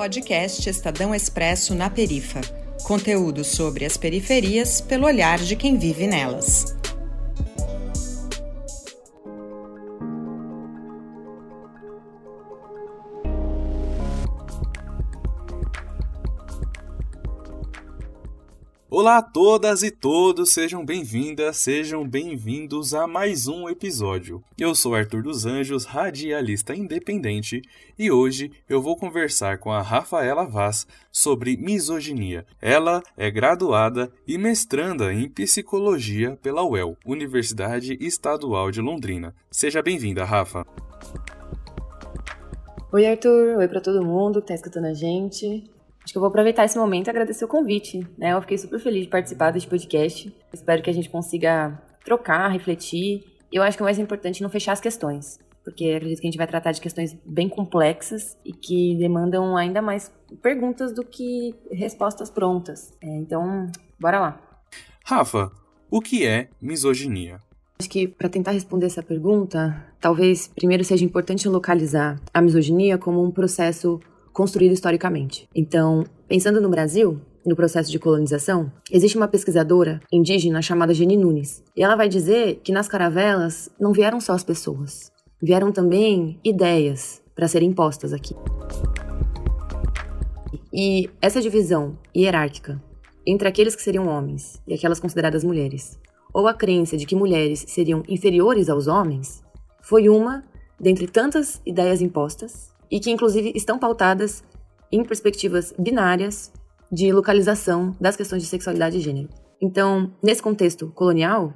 Podcast Estadão Expresso na Perifa. Conteúdo sobre as periferias pelo olhar de quem vive nelas. Olá a todas e todos, sejam bem-vindas, sejam bem-vindos a mais um episódio. Eu sou Arthur dos Anjos, radialista independente, e hoje eu vou conversar com a Rafaela Vaz sobre misoginia. Ela é graduada e mestranda em psicologia pela UEL, Universidade Estadual de Londrina. Seja bem-vinda, Rafa. Oi, Arthur. Oi para todo mundo que está escutando a gente. Acho que eu vou aproveitar esse momento e agradecer o convite, né? Eu fiquei super feliz de participar deste podcast. Espero que a gente consiga trocar, refletir. Eu acho que o mais importante é não fechar as questões, porque acredito que a gente vai tratar de questões bem complexas e que demandam ainda mais perguntas do que respostas prontas. É, então, bora lá. Rafa, o que é misoginia? Acho que para tentar responder essa pergunta, talvez primeiro seja importante localizar a misoginia como um processo construído historicamente. Então, pensando no Brasil, no processo de colonização, existe uma pesquisadora indígena chamada Jenny Nunes. E ela vai dizer que nas caravelas não vieram só as pessoas, vieram também ideias para serem impostas aqui. E essa divisão hierárquica entre aqueles que seriam homens e aquelas consideradas mulheres, ou a crença de que mulheres seriam inferiores aos homens, foi uma dentre tantas ideias impostas e que, inclusive, estão pautadas em perspectivas binárias de localização das questões de sexualidade e gênero. Então, nesse contexto colonial,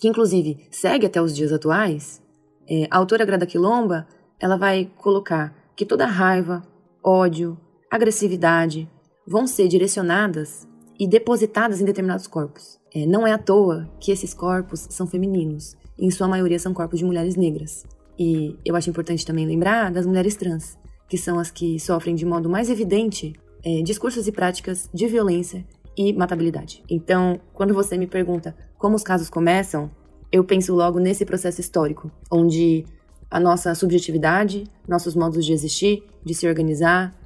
que inclusive segue até os dias atuais, é, a autora Grada Quilomba ela vai colocar que toda raiva, ódio, agressividade vão ser direcionadas e depositadas em determinados corpos. É, não é à toa que esses corpos são femininos, e em sua maioria são corpos de mulheres negras. E eu acho importante também lembrar das mulheres trans, que são as que sofrem de modo mais evidente é, discursos e práticas de violência e matabilidade. Então, quando você me pergunta como os casos começam, eu penso logo nesse processo histórico, onde a nossa subjetividade, nossos modos de existir, de se organizar,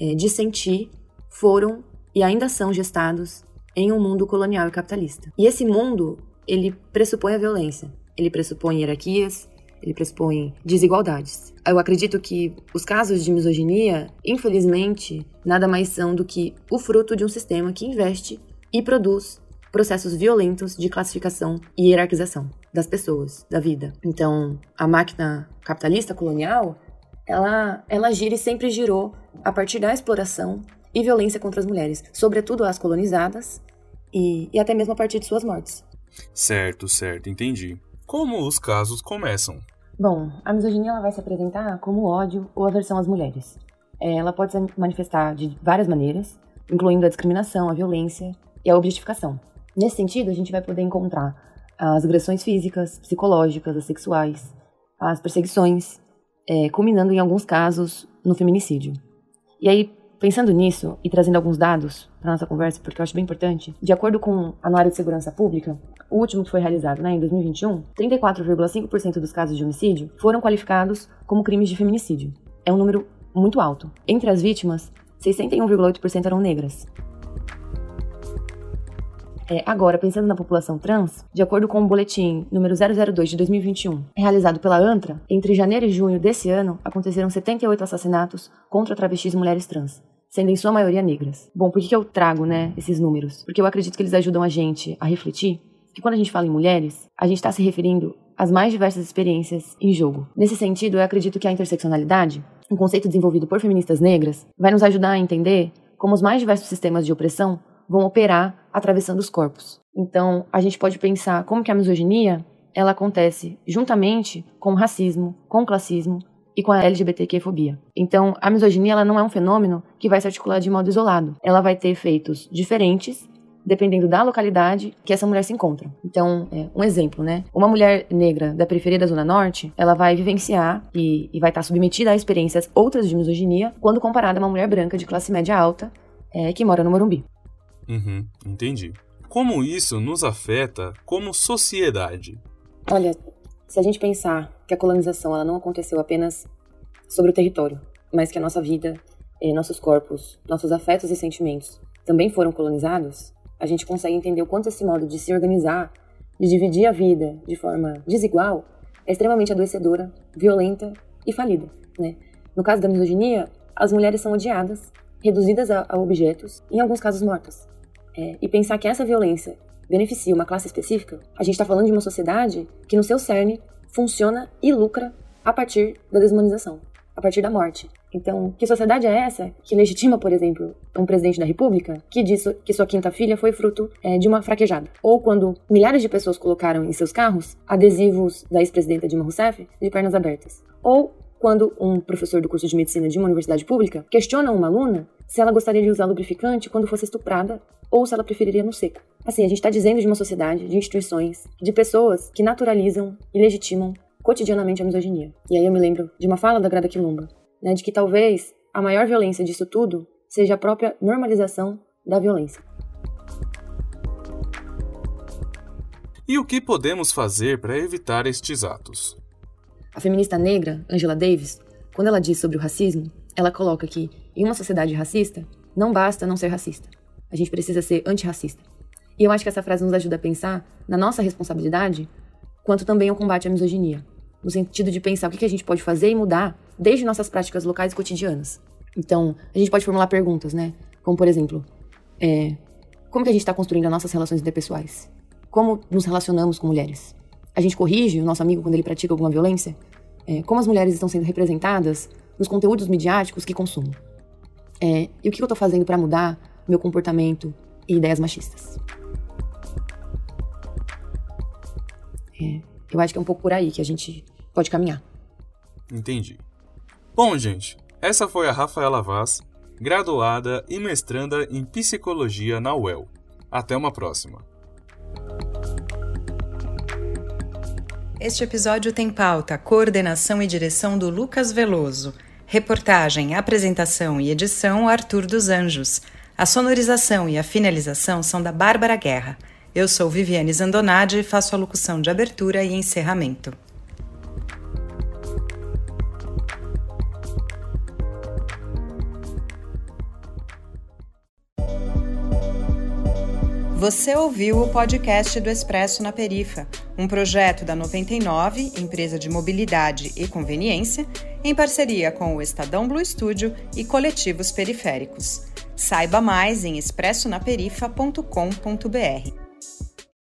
é, de sentir, foram e ainda são gestados em um mundo colonial e capitalista. E esse mundo, ele pressupõe a violência, ele pressupõe hierarquias, ele pressupõe desigualdades. Eu acredito que os casos de misoginia, infelizmente, nada mais são do que o fruto de um sistema que investe e produz processos violentos de classificação e hierarquização das pessoas, da vida. Então, a máquina capitalista colonial, ela, ela gira e sempre girou a partir da exploração e violência contra as mulheres, sobretudo as colonizadas e, e até mesmo a partir de suas mortes. Certo, certo, entendi. Como os casos começam? Bom, a misoginia ela vai se apresentar como ódio ou aversão às mulheres. É, ela pode se manifestar de várias maneiras, incluindo a discriminação, a violência e a objetificação. Nesse sentido, a gente vai poder encontrar as agressões físicas, psicológicas, as sexuais, as perseguições, é, culminando em alguns casos no feminicídio. E aí, Pensando nisso o último que foi realizado né, em 2021, 34,5% dos casos de homicídio foram qualificados como crimes de feminicídio. É um número muito alto. Entre as vítimas, 61,8% eram negras. É, agora, pensando na população trans, de acordo com o boletim número 002 de 2021, realizado pela ANTRA, entre janeiro e junho desse ano, aconteceram 78 assassinatos contra travestis e mulheres trans, sendo em sua maioria negras. Bom, por que, que eu trago, né, esses números? Porque eu acredito que eles ajudam a gente a refletir que quando a gente fala em mulheres, a gente está se referindo às mais diversas experiências em jogo. Nesse sentido, eu acredito que a interseccionalidade, um conceito desenvolvido por feministas negras, vai nos ajudar a entender como os mais diversos sistemas de opressão vão operar atravessando os corpos. Então, a gente pode pensar como que a misoginia ela acontece juntamente com o racismo, com o classismo e com a LGBTQ-fobia. Então, a misoginia ela não é um fenômeno que vai se articular de modo isolado. Ela vai ter efeitos diferentes dependendo da localidade que essa mulher se encontra. Então, é, um exemplo, né? Uma mulher negra da periferia da Zona Norte, ela vai vivenciar e, e vai estar submetida a experiências outras de misoginia quando comparada a uma mulher branca de classe média alta é, que mora no Morumbi. Uhum, entendi. Como isso nos afeta como sociedade? Olha, se a gente pensar que a colonização ela não aconteceu apenas sobre o território, mas que a nossa vida eh, nossos corpos, nossos afetos e sentimentos também foram colonizados, a gente consegue entender o quanto esse modo de se organizar, de dividir a vida de forma desigual, é extremamente adoecedora, violenta e falida. Né? No caso da misoginia, as mulheres são odiadas, reduzidas a, a objetos, em alguns casos mortas. É, e pensar que essa violência beneficia uma classe específica, a gente está falando de uma sociedade que no seu cerne funciona e lucra a partir da desumanização, a partir da morte. Então, que sociedade é essa que legitima, por exemplo, um presidente da República que disse que sua quinta filha foi fruto é, de uma fraquejada? Ou quando milhares de pessoas colocaram em seus carros adesivos da ex-presidenta Dilma Rousseff de pernas abertas? Ou quando um professor do curso de medicina de uma universidade pública questiona uma aluna se ela gostaria de usar lubrificante quando fosse estuprada ou se ela preferiria no seco. Assim, a gente está dizendo de uma sociedade, de instituições, de pessoas que naturalizam e legitimam cotidianamente a misoginia. E aí eu me lembro de uma fala da Grada Quilomba, né, de que talvez a maior violência disso tudo seja a própria normalização da violência. E o que podemos fazer para evitar estes atos? A feminista negra, Angela Davis, quando ela diz sobre o racismo, ela coloca que em uma sociedade racista, não basta não ser racista. A gente precisa ser antirracista. E eu acho que essa frase nos ajuda a pensar na nossa responsabilidade, quanto também ao combate à misoginia, no sentido de pensar o que a gente pode fazer e mudar desde nossas práticas locais e cotidianas. Então, a gente pode formular perguntas, né? Como, por exemplo, é, como que a gente está construindo as nossas relações interpessoais? Como nos relacionamos com mulheres? A gente corrige o nosso amigo quando ele pratica alguma violência? É, como as mulheres estão sendo representadas nos conteúdos midiáticos que consumo? É, e o que eu estou fazendo para mudar meu comportamento e ideias machistas? É, eu acho que é um pouco por aí que a gente pode caminhar. Entendi. Bom, gente, essa foi a Rafaela Vaz, graduada e mestranda em psicologia na UEL. Até uma próxima. Este episódio tem pauta, coordenação e direção do Lucas Veloso. Reportagem, apresentação e edição Arthur dos Anjos. A sonorização e a finalização são da Bárbara Guerra. Eu sou Viviane Zandonade e faço a locução de abertura e encerramento. Você ouviu o podcast do Expresso na Perifa, um projeto da 99, empresa de mobilidade e conveniência, em parceria com o Estadão Blue Studio e coletivos periféricos. Saiba mais em expressonaperifa.com.br.